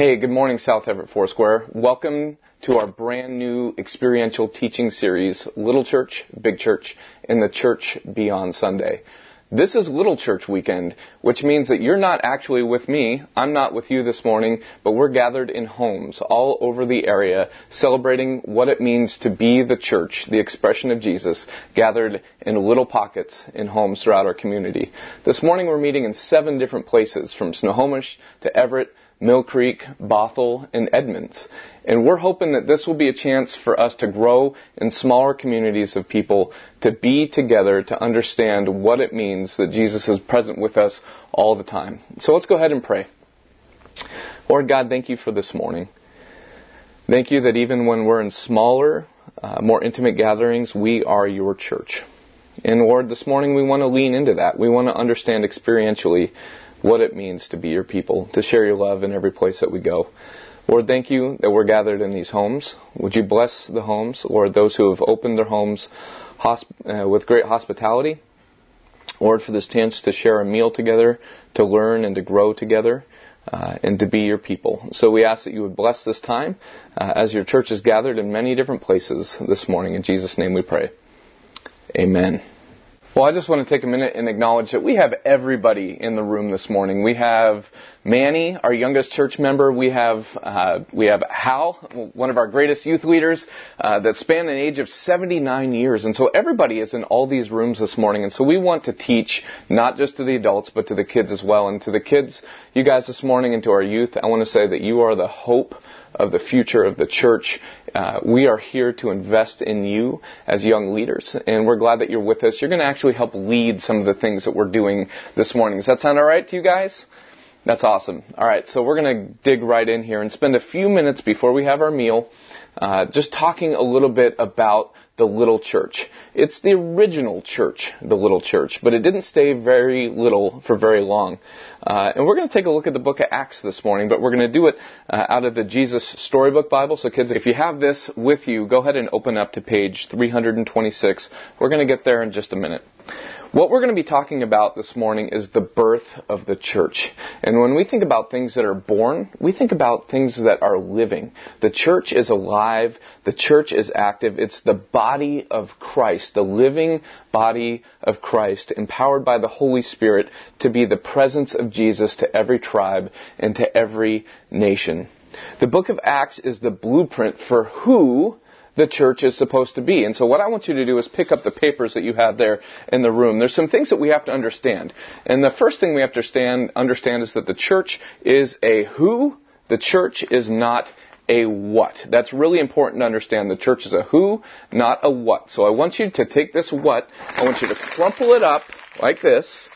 Hey, good morning, South Everett Foursquare. Welcome to our brand new experiential teaching series, Little Church, Big Church, and the Church Beyond Sunday. This is Little Church weekend, which means that you're not actually with me. I'm not with you this morning, but we're gathered in homes all over the area celebrating what it means to be the church, the expression of Jesus, gathered in little pockets in homes throughout our community. This morning we're meeting in seven different places, from Snohomish to Everett, Mill Creek, Bothell, and Edmonds. And we're hoping that this will be a chance for us to grow in smaller communities of people, to be together, to understand what it means that Jesus is present with us all the time. So let's go ahead and pray. Lord God, thank you for this morning. Thank you that even when we're in smaller, uh, more intimate gatherings, we are your church. And Lord, this morning we want to lean into that. We want to understand experientially what it means to be your people, to share your love in every place that we go. Lord, thank you that we're gathered in these homes. Would you bless the homes, Lord, those who have opened their homes hosp- uh, with great hospitality. Lord, for this chance to share a meal together, to learn and to grow together. Uh, and to be your people. So we ask that you would bless this time uh, as your church is gathered in many different places this morning. In Jesus' name we pray. Amen. Well, I just want to take a minute and acknowledge that we have everybody in the room this morning. We have Manny, our youngest church member. We have uh, we have Hal, one of our greatest youth leaders, uh, that span an age of 79 years, and so everybody is in all these rooms this morning. And so we want to teach not just to the adults, but to the kids as well. And to the kids, you guys this morning, and to our youth, I want to say that you are the hope of the future of the church. Uh, we are here to invest in you as young leaders, and we're glad that you're with us. You're going to actually help lead some of the things that we're doing this morning. Does that sound all right to you guys? That's awesome. All right, so we're going to dig right in here and spend a few minutes before we have our meal uh, just talking a little bit about the little church. It's the original church, the little church, but it didn't stay very little for very long. Uh, and we're going to take a look at the book of Acts this morning, but we're going to do it uh, out of the Jesus Storybook Bible. So kids, if you have this with you, go ahead and open up to page 326. We're going to get there in just a minute. What we're going to be talking about this morning is the birth of the church. And when we think about things that are born, we think about things that are living. The church is alive. The church is active. It's the body of Christ, the living body of Christ, empowered by the Holy Spirit to be the presence of Jesus to every tribe and to every nation. The book of Acts is the blueprint for who the church is supposed to be. And so what I want you to do is pick up the papers that you have there in the room. There's some things that we have to understand. And the first thing we have to understand, understand is that the church is a who, the church is not a what. That's really important to understand. The church is a who, not a what. So I want you to take this what, I want you to crumple it up like this,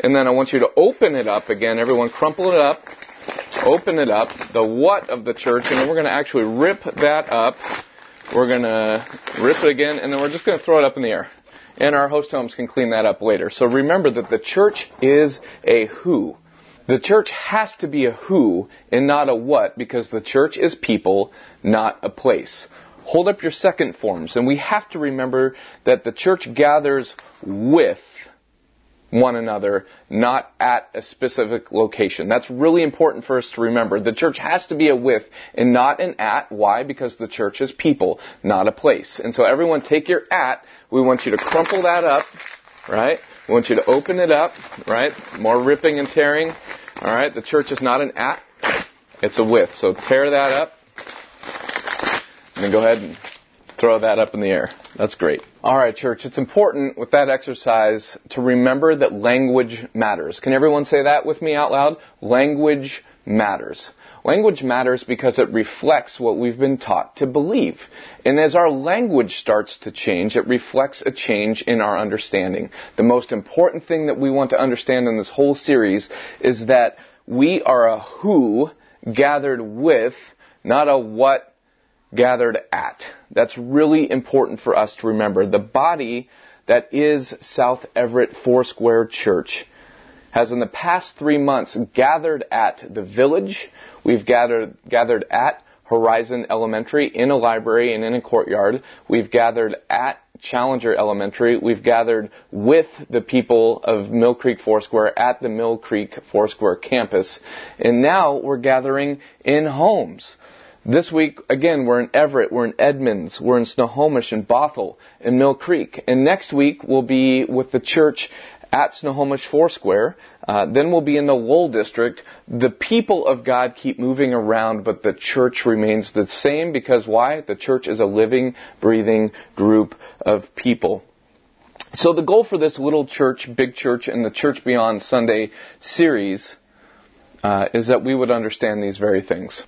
and then I want you to open it up again. Everyone crumple it up, open it up, the what of the church, and then we're going to actually rip that up we're going to rip it again, and then we're just going to throw it up in the air. And our host homes can clean that up later. So remember that the church is a who. The church has to be a who and not a what because the church is people, not a place. Hold up your second forms, and we have to remember that the church gathers with one another, not at a specific location. That's really important for us to remember. The church has to be a with and not an at. Why? Because the church is people, not a place. And so everyone take your at. We want you to crumple that up, right? We want you to open it up, right? More ripping and tearing. Alright, the church is not an at, it's a with. So tear that up. And then go ahead and throw that up in the air. That's great. All right, church, it's important with that exercise to remember that language matters. Can everyone say that with me out loud? Language matters. Language matters because it reflects what we've been taught to believe. And as our language starts to change, it reflects a change in our understanding. The most important thing that we want to understand in this whole series is that we are a who gathered with, not a what gathered at. That's really important for us to remember. The body that is South Everett Foursquare Church has in the past three months gathered at the village. We've gathered, gathered at Horizon Elementary in a library and in a courtyard. We've gathered at Challenger Elementary. We've gathered with the people of Mill Creek Foursquare at the Mill Creek Foursquare campus. And now we're gathering in homes. This week, again, we're in Everett, we're in Edmonds, we're in Snohomish and Bothell and Mill Creek. And next week, we'll be with the church at Snohomish Foursquare. Uh, then we'll be in the Lowell district. The people of God keep moving around, but the church remains the same because why? The church is a living, breathing group of people. So the goal for this little church, big church, and the Church Beyond Sunday series uh, is that we would understand these very things.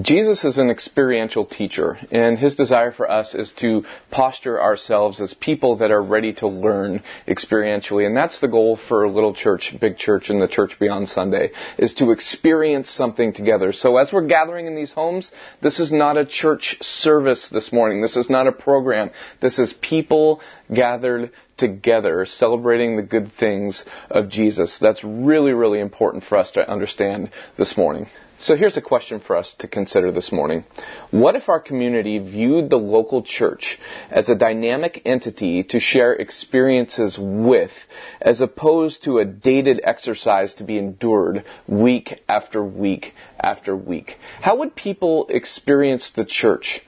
Jesus is an experiential teacher, and his desire for us is to posture ourselves as people that are ready to learn experientially. And that's the goal for Little Church, Big Church, and the Church Beyond Sunday, is to experience something together. So as we're gathering in these homes, this is not a church service this morning. This is not a program. This is people gathered together celebrating the good things of Jesus. That's really, really important for us to understand this morning. So here's a question for us to consider this morning. What if our community viewed the local church as a dynamic entity to share experiences with, as opposed to a dated exercise to be endured week after week after week? How would people experience the church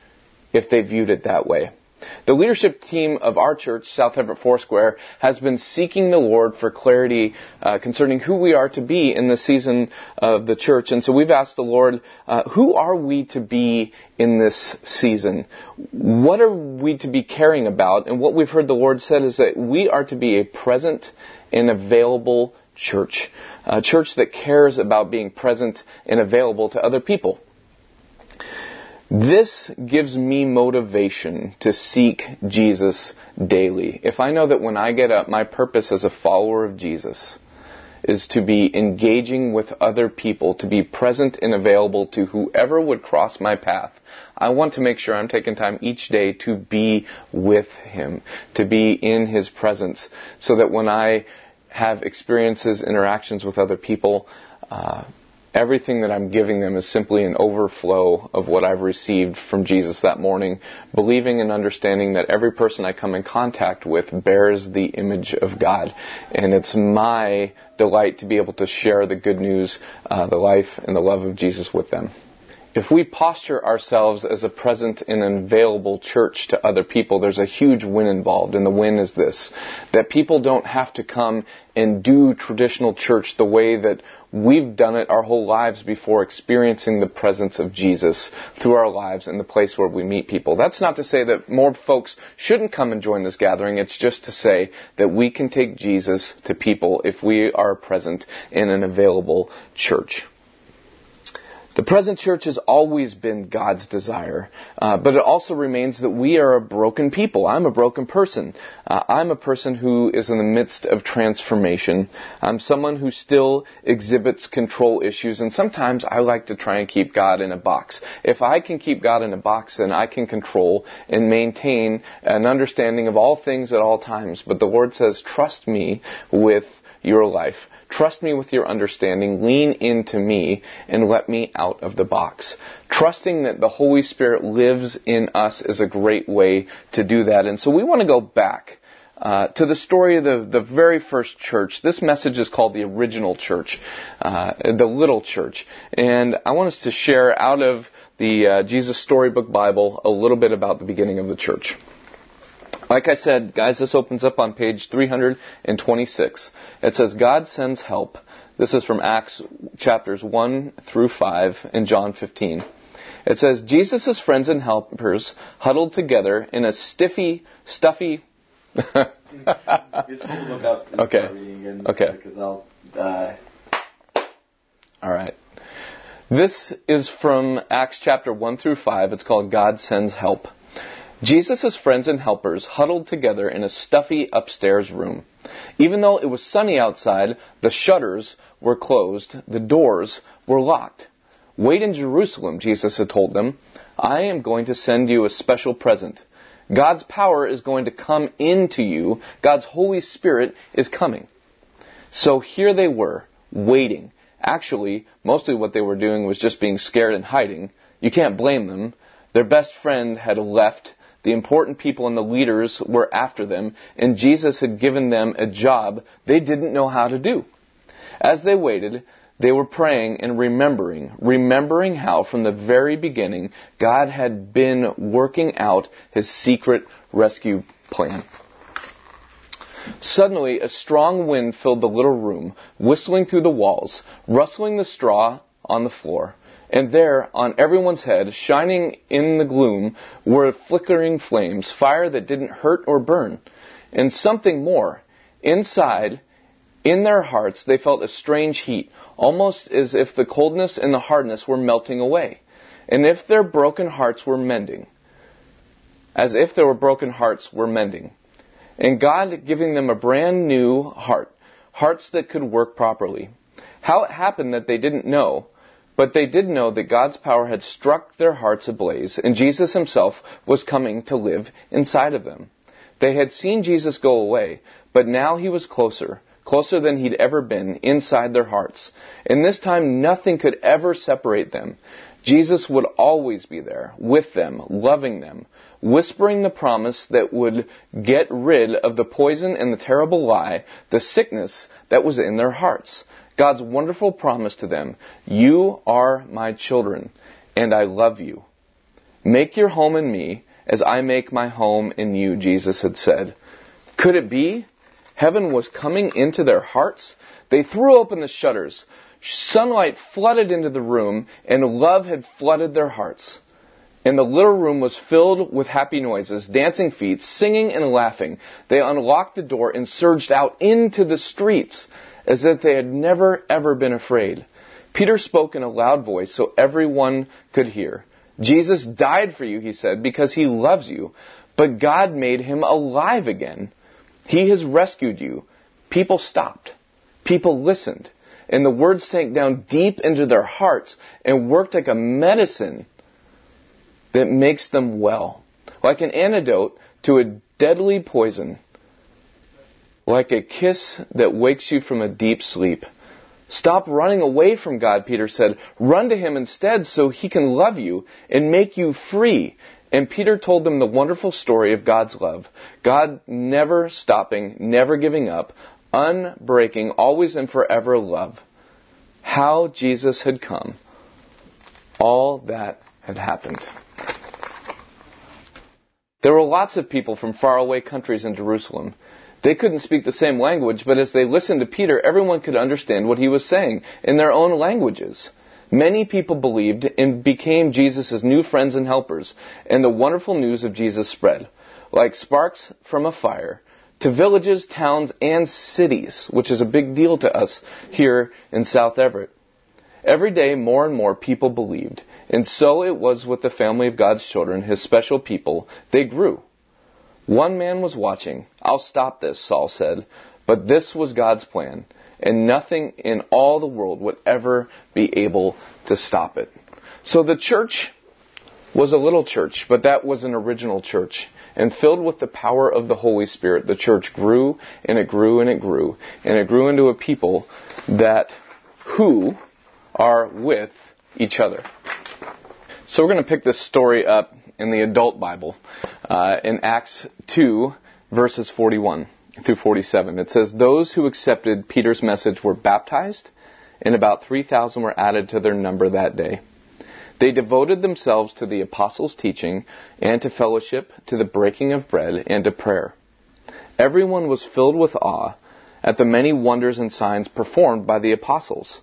if they viewed it that way? The leadership team of our church, South Everett Foursquare, has been seeking the Lord for clarity uh, concerning who we are to be in the season of the church. And so we've asked the Lord, uh, who are we to be in this season? What are we to be caring about? And what we've heard the Lord said is that we are to be a present and available church. A church that cares about being present and available to other people. This gives me motivation to seek Jesus daily. If I know that when I get up, my purpose as a follower of Jesus is to be engaging with other people, to be present and available to whoever would cross my path. I want to make sure I'm taking time each day to be with Him, to be in His presence, so that when I have experiences, interactions with other people, uh, everything that I'm giving them is simply an overflow of what I've received from Jesus that morning, believing and understanding that every person I come in contact with bears the image of God. And it's my delight to be able to share the good news, uh, the life, and the love of Jesus with them if we posture ourselves as a present and available church to other people, there's a huge win involved. And the win is this that people don't have to come and do traditional church the way that we've done it our whole lives before experiencing the presence of Jesus through our lives in the place where we meet people. That's not to say that more folks shouldn't come and join this gathering. It's just to say that we can take Jesus to people if we are present in an available church. The present church has always been God's desire, uh, but it also remains that we are a broken people. I'm a broken person. Uh, I'm a person who is in the midst of transformation. I'm someone who still exhibits control issues, and sometimes I like to try and keep God in a box. If I can keep God in a box, then I can control and maintain an understanding of all things at all times. But the Lord says, trust me with your life. Trust me with your understanding. Lean into me and let me out of the box. Trusting that the Holy Spirit lives in us is a great way to do that. And so we want to go back. Uh, to the story of the, the very first church. This message is called the original church, uh, the little church. And I want us to share out of the uh, Jesus Storybook Bible a little bit about the beginning of the church. Like I said, guys, this opens up on page 326. It says, God sends help. This is from Acts chapters 1 through 5 in John 15. It says, Jesus' friends and helpers huddled together in a stiffy, stuffy. okay. okay. Because I'll die. All right. This is from Acts chapter 1 through 5. It's called God Sends Help. Jesus' friends and helpers huddled together in a stuffy upstairs room. Even though it was sunny outside, the shutters were closed, the doors were locked. Wait in Jerusalem, Jesus had told them. I am going to send you a special present. God's power is going to come into you. God's Holy Spirit is coming. So here they were, waiting. Actually, mostly what they were doing was just being scared and hiding You can't blame them. Their best friend had left. The important people and the leaders were after them, and Jesus had given them a job they didn't know how to do. As they waited, they were praying and remembering, remembering how from the very beginning God had been working out his secret rescue plan. Suddenly, a strong wind filled the little room, whistling through the walls, rustling the straw on the floor. And there, on everyone's head, shining in the gloom, were flickering flames, fire that didn't hurt or burn. And something more. Inside, in their hearts, they felt a strange heat, almost as if the coldness and the hardness were melting away. And if their broken hearts were mending, as if their broken hearts were mending. And God giving them a brand new heart, hearts that could work properly. How it happened that they didn't know, but they did know that God's power had struck their hearts ablaze, and Jesus himself was coming to live inside of them. They had seen Jesus go away, but now he was closer, closer than he'd ever been, inside their hearts. And this time nothing could ever separate them. Jesus would always be there, with them, loving them, whispering the promise that would get rid of the poison and the terrible lie, the sickness that was in their hearts. God's wonderful promise to them You are my children, and I love you. Make your home in me as I make my home in you, Jesus had said. Could it be? Heaven was coming into their hearts? They threw open the shutters. Sunlight flooded into the room, and love had flooded their hearts. And the little room was filled with happy noises, dancing feet, singing and laughing. They unlocked the door and surged out into the streets as if they had never ever been afraid. Peter spoke in a loud voice so everyone could hear. Jesus died for you, he said, because he loves you, but God made him alive again. He has rescued you. People stopped. People listened. And the word sank down deep into their hearts and worked like a medicine that makes them well. Like an antidote to a deadly poison like a kiss that wakes you from a deep sleep. Stop running away from God, Peter said. Run to Him instead so He can love you and make you free. And Peter told them the wonderful story of God's love. God never stopping, never giving up, unbreaking, always and forever love. How Jesus had come. All that had happened. There were lots of people from faraway countries in Jerusalem. They couldn't speak the same language, but as they listened to Peter, everyone could understand what he was saying in their own languages. Many people believed and became Jesus' new friends and helpers, and the wonderful news of Jesus spread, like sparks from a fire, to villages, towns, and cities, which is a big deal to us here in South Everett. Every day, more and more people believed, and so it was with the family of God's children, his special people. They grew. One man was watching. I'll stop this, Saul said. But this was God's plan, and nothing in all the world would ever be able to stop it. So the church was a little church, but that was an original church. And filled with the power of the Holy Spirit, the church grew and it grew and it grew. And it grew into a people that who are with each other. So we're going to pick this story up in the adult Bible uh, in Acts 2, verses 41 through 47. It says, Those who accepted Peter's message were baptized, and about 3,000 were added to their number that day. They devoted themselves to the apostles' teaching and to fellowship, to the breaking of bread, and to prayer. Everyone was filled with awe at the many wonders and signs performed by the apostles.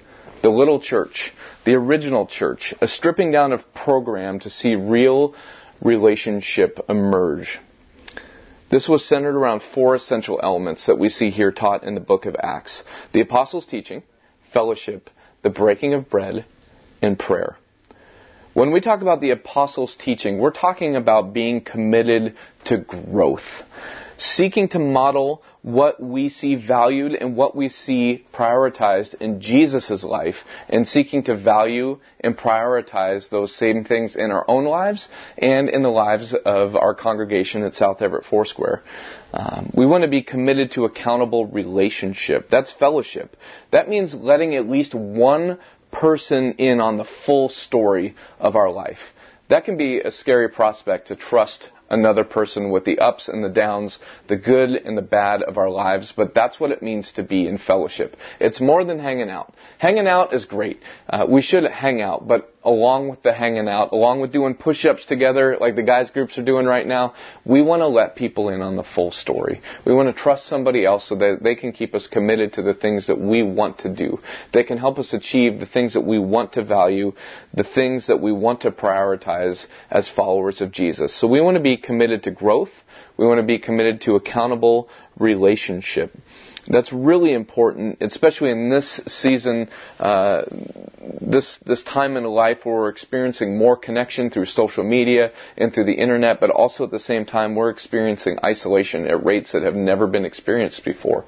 the little church, the original church, a stripping down of program to see real relationship emerge. This was centered around four essential elements that we see here taught in the book of Acts the apostles' teaching, fellowship, the breaking of bread, and prayer. When we talk about the apostles' teaching, we're talking about being committed to growth, seeking to model what we see valued and what we see prioritized in Jesus' life, and seeking to value and prioritize those same things in our own lives and in the lives of our congregation at South Everett Foursquare. Um, we want to be committed to accountable relationship. That's fellowship. That means letting at least one person in on the full story of our life. That can be a scary prospect to trust another person with the ups and the downs, the good and the bad of our lives, but that's what it means to be in fellowship. It's more than hanging out. Hanging out is great. Uh, we should hang out, but along with the hanging out, along with doing push-ups together like the guys groups are doing right now, we want to let people in on the full story. We want to trust somebody else so that they can keep us committed to the things that we want to do. They can help us achieve the things that we want to value, the things that we want to prioritize as followers of Jesus. So we want to be committed to growth. We want to be committed to accountable relationship that's really important, especially in this season, uh, this this time in life where we're experiencing more connection through social media and through the internet, but also at the same time we're experiencing isolation at rates that have never been experienced before.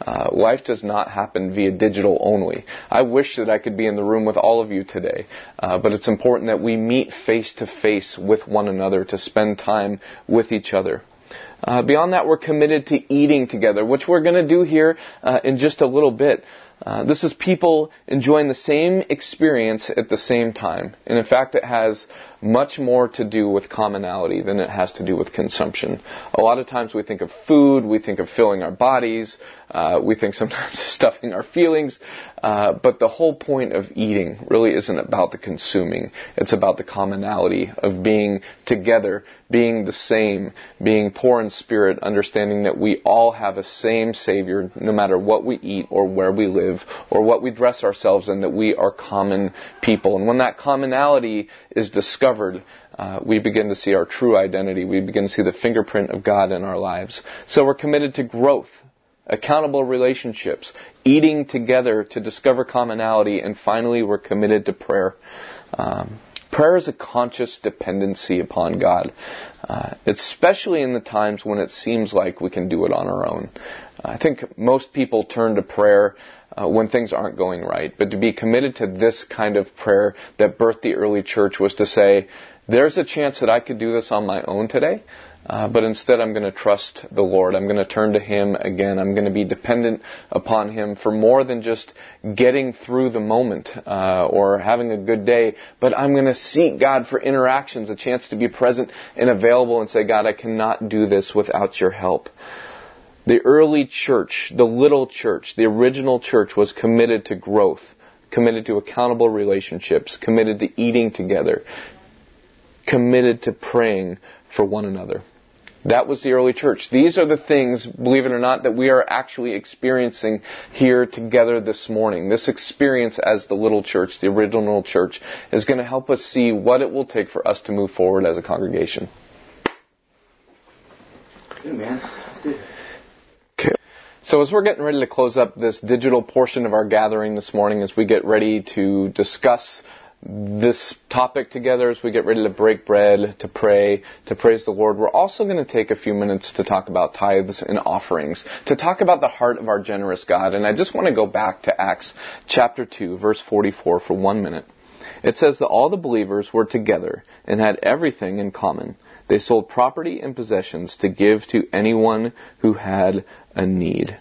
Uh, life does not happen via digital only. I wish that I could be in the room with all of you today, uh, but it's important that we meet face to face with one another to spend time with each other. Uh, beyond that, we're committed to eating together, which we're going to do here uh, in just a little bit. Uh, this is people enjoying the same experience at the same time. And in fact, it has much more to do with commonality than it has to do with consumption. A lot of times we think of food, we think of filling our bodies, uh, we think sometimes of stuffing our feelings, uh, but the whole point of eating really isn't about the consuming. It's about the commonality of being together, being the same, being poor in spirit, understanding that we all have a same Savior no matter what we eat or where we live or what we dress ourselves in, that we are common people. And when that commonality is discovered, uh, we begin to see our true identity. We begin to see the fingerprint of God in our lives. So we're committed to growth, accountable relationships, eating together to discover commonality, and finally we're committed to prayer. Um, prayer is a conscious dependency upon God, uh, especially in the times when it seems like we can do it on our own. I think most people turn to prayer uh, when things aren't going right. But to be committed to this kind of prayer that birthed the early church was to say, there's a chance that I could do this on my own today. Uh, but instead, I'm going to trust the Lord. I'm going to turn to Him again. I'm going to be dependent upon Him for more than just getting through the moment uh, or having a good day. But I'm going to seek God for interactions, a chance to be present and available, and say, God, I cannot do this without Your help. The early church, the little church, the original church was committed to growth, committed to accountable relationships, committed to eating together, committed to praying for one another. That was the early church. These are the things, believe it or not, that we are actually experiencing here together this morning. This experience as the little church, the original church, is going to help us see what it will take for us to move forward as a congregation. Good, man. That's good. So as we're getting ready to close up this digital portion of our gathering this morning, as we get ready to discuss this topic together, as we get ready to break bread, to pray, to praise the Lord, we're also going to take a few minutes to talk about tithes and offerings, to talk about the heart of our generous God. And I just want to go back to Acts chapter 2, verse 44 for one minute. It says that all the believers were together and had everything in common. They sold property and possessions to give to anyone who had a need.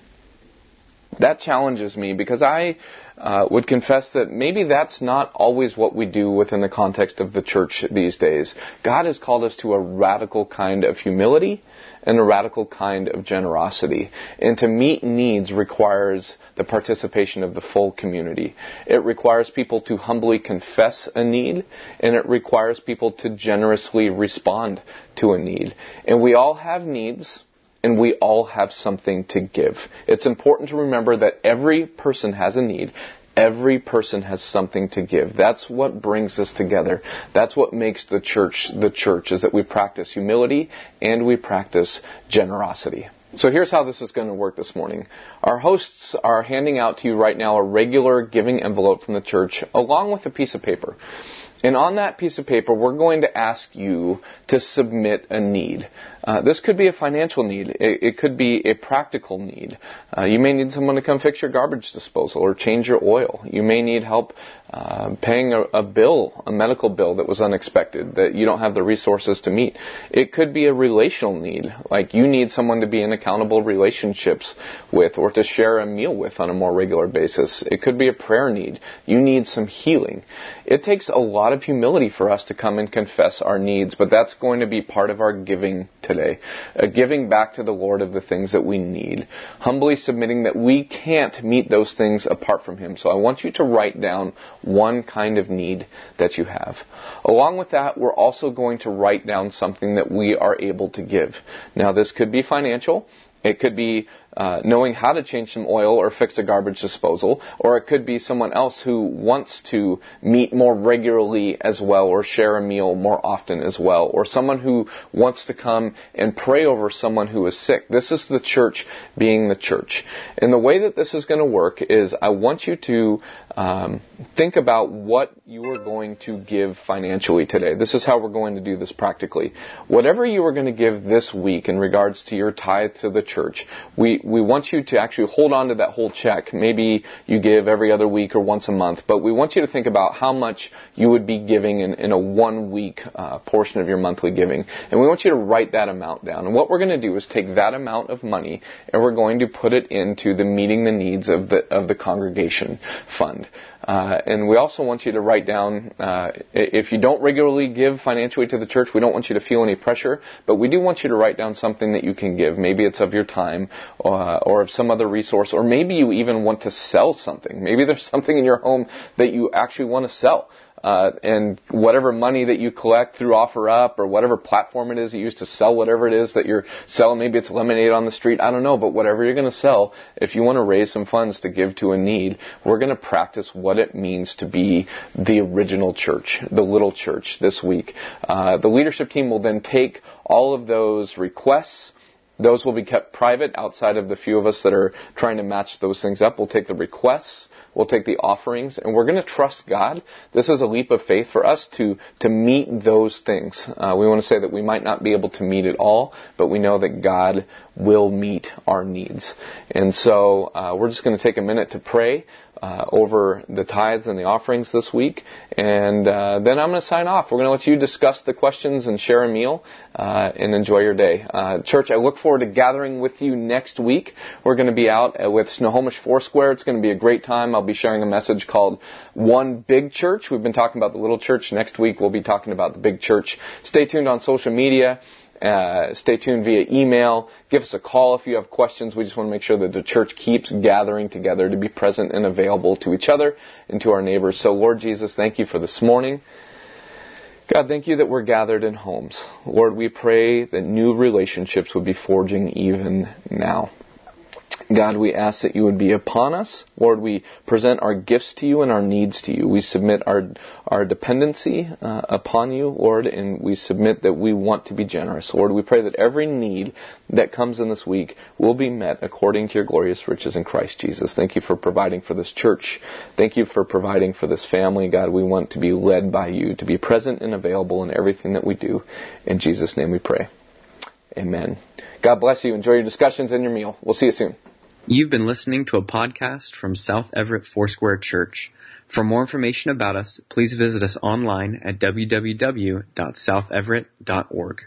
That challenges me because I uh, would confess that maybe that's not always what we do within the context of the church these days. God has called us to a radical kind of humility and a radical kind of generosity. And to meet needs requires the participation of the full community. It requires people to humbly confess a need, and it requires people to generously respond to a need. And we all have needs, and we all have something to give. It's important to remember that every person has a need. Every person has something to give. That's what brings us together. That's what makes the church the church, is that we practice humility and we practice generosity. So here's how this is going to work this morning. Our hosts are handing out to you right now a regular giving envelope from the church along with a piece of paper. And on that piece of paper, we're going to ask you to submit a need. Uh, this could be a financial need. It, it could be a practical need. Uh, you may need someone to come fix your garbage disposal or change your oil. You may need help uh, paying a, a, bill, a medical bill that was unexpected that you don't have the resources to meet. It could be a relational need, like you need someone to be in accountable relationships with or to share a meal with on a more regular basis. It could be a prayer need. You need some healing. It takes a lot of humility for us to come and confess our needs, but that's going to be part of our giving today. A uh, giving back to the Lord of the things that we need. Humbly submitting that we can't meet those things apart from Him. So I want you to write down one kind of need that you have. Along with that, we're also going to write down something that we are able to give. Now this could be financial. It could be uh, knowing how to change some oil or fix a garbage disposal, or it could be someone else who wants to meet more regularly as well, or share a meal more often as well, or someone who wants to come and pray over someone who is sick. This is the church being the church. And the way that this is going to work is I want you to um, think about what you are going to give financially today. This is how we're going to do this practically. Whatever you are going to give this week in regards to your tithe to the church, we, we want you to actually hold on to that whole check. Maybe you give every other week or once a month, but we want you to think about how much you would be giving in, in a one week uh, portion of your monthly giving. And we want you to write that amount down. And what we're going to do is take that amount of money and we're going to put it into the meeting the needs of the, of the congregation fund. Uh, and we also want you to write down, uh, if you don't regularly give financially to the church, we don't want you to feel any pressure, but we do want you to write down something that you can give. Maybe it's of your time, uh, or of some other resource, or maybe you even want to sell something. Maybe there's something in your home that you actually want to sell. Uh, and whatever money that you collect through OfferUp or whatever platform it is you use to sell whatever it is that you're selling, maybe it's lemonade on the street, I don't know, but whatever you're going to sell, if you want to raise some funds to give to a need, we're going to practice what it means to be the original church, the little church this week. Uh, the leadership team will then take all of those requests those will be kept private outside of the few of us that are trying to match those things up. We'll take the requests, we'll take the offerings, and we're going to trust God. This is a leap of faith for us to, to meet those things. Uh, we want to say that we might not be able to meet it all, but we know that God will meet our needs. And so uh, we're just going to take a minute to pray uh, over the tithes and the offerings this week. And uh, then I'm going to sign off. We're going to let you discuss the questions and share a meal uh, and enjoy your day. Uh, church, I look forward to gathering with you next week. We're going to be out uh, with Snohomish Foursquare. It's going to be a great time. I'll be sharing a message called One Big Church. We've been talking about the little church. Next week, we'll be talking about the big church. Stay tuned on social media. Uh, stay tuned via email. Give us a call if you have questions. We just want to make sure that the church keeps gathering together to be present and available to each other and to our neighbors. So, Lord Jesus, thank you for this morning. God, thank you that we're gathered in homes. Lord, we pray that new relationships would be forging even now. God, we ask that you would be upon us. Lord, we present our gifts to you and our needs to you. We submit our, our dependency uh, upon you, Lord, and we submit that we want to be generous. Lord, we pray that every need that comes in this week will be met according to your glorious riches in Christ Jesus. Thank you for providing for this church. Thank you for providing for this family. God, we want to be led by you, to be present and available in everything that we do. In Jesus' name we pray. Amen. God bless you. Enjoy your discussions and your meal. We'll see you soon. You've been listening to a podcast from South Everett Foursquare Church. For more information about us, please visit us online at www.southeverett.org.